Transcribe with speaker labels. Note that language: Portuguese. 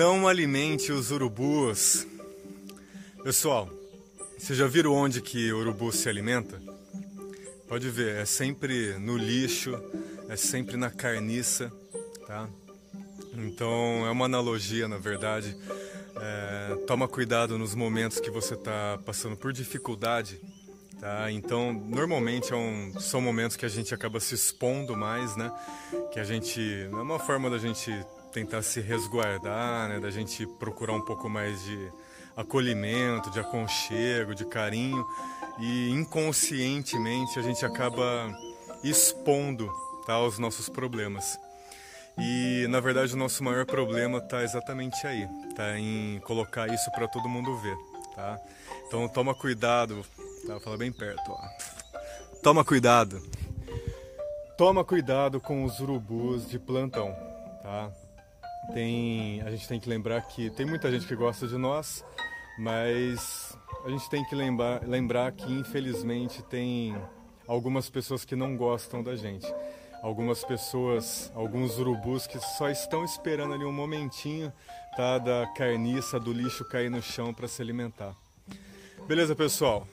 Speaker 1: Não alimente os urubus. Pessoal, vocês já viram onde que o urubu se alimenta? Pode ver, é sempre no lixo, é sempre na carniça, tá? Então é uma analogia, na verdade. É, toma cuidado nos momentos que você está passando por dificuldade, tá? Então normalmente é um, são momentos que a gente acaba se expondo mais, né? Que a gente é uma forma da gente tentar se resguardar, né? Da gente procurar um pouco mais de acolhimento, de aconchego, de carinho e inconscientemente a gente acaba expondo tá, os nossos problemas. E na verdade o nosso maior problema está exatamente aí, tá em colocar isso para todo mundo ver, tá? Então toma cuidado, tá? Fala bem perto, ó. Toma cuidado. Toma cuidado com os urubus de plantão, tá? Tem, a gente tem que lembrar que tem muita gente que gosta de nós, mas a gente tem que lembrar, lembrar que infelizmente tem algumas pessoas que não gostam da gente algumas pessoas, alguns urubus que só estão esperando ali um momentinho tá, da carniça, do lixo cair no chão para se alimentar. Beleza, pessoal?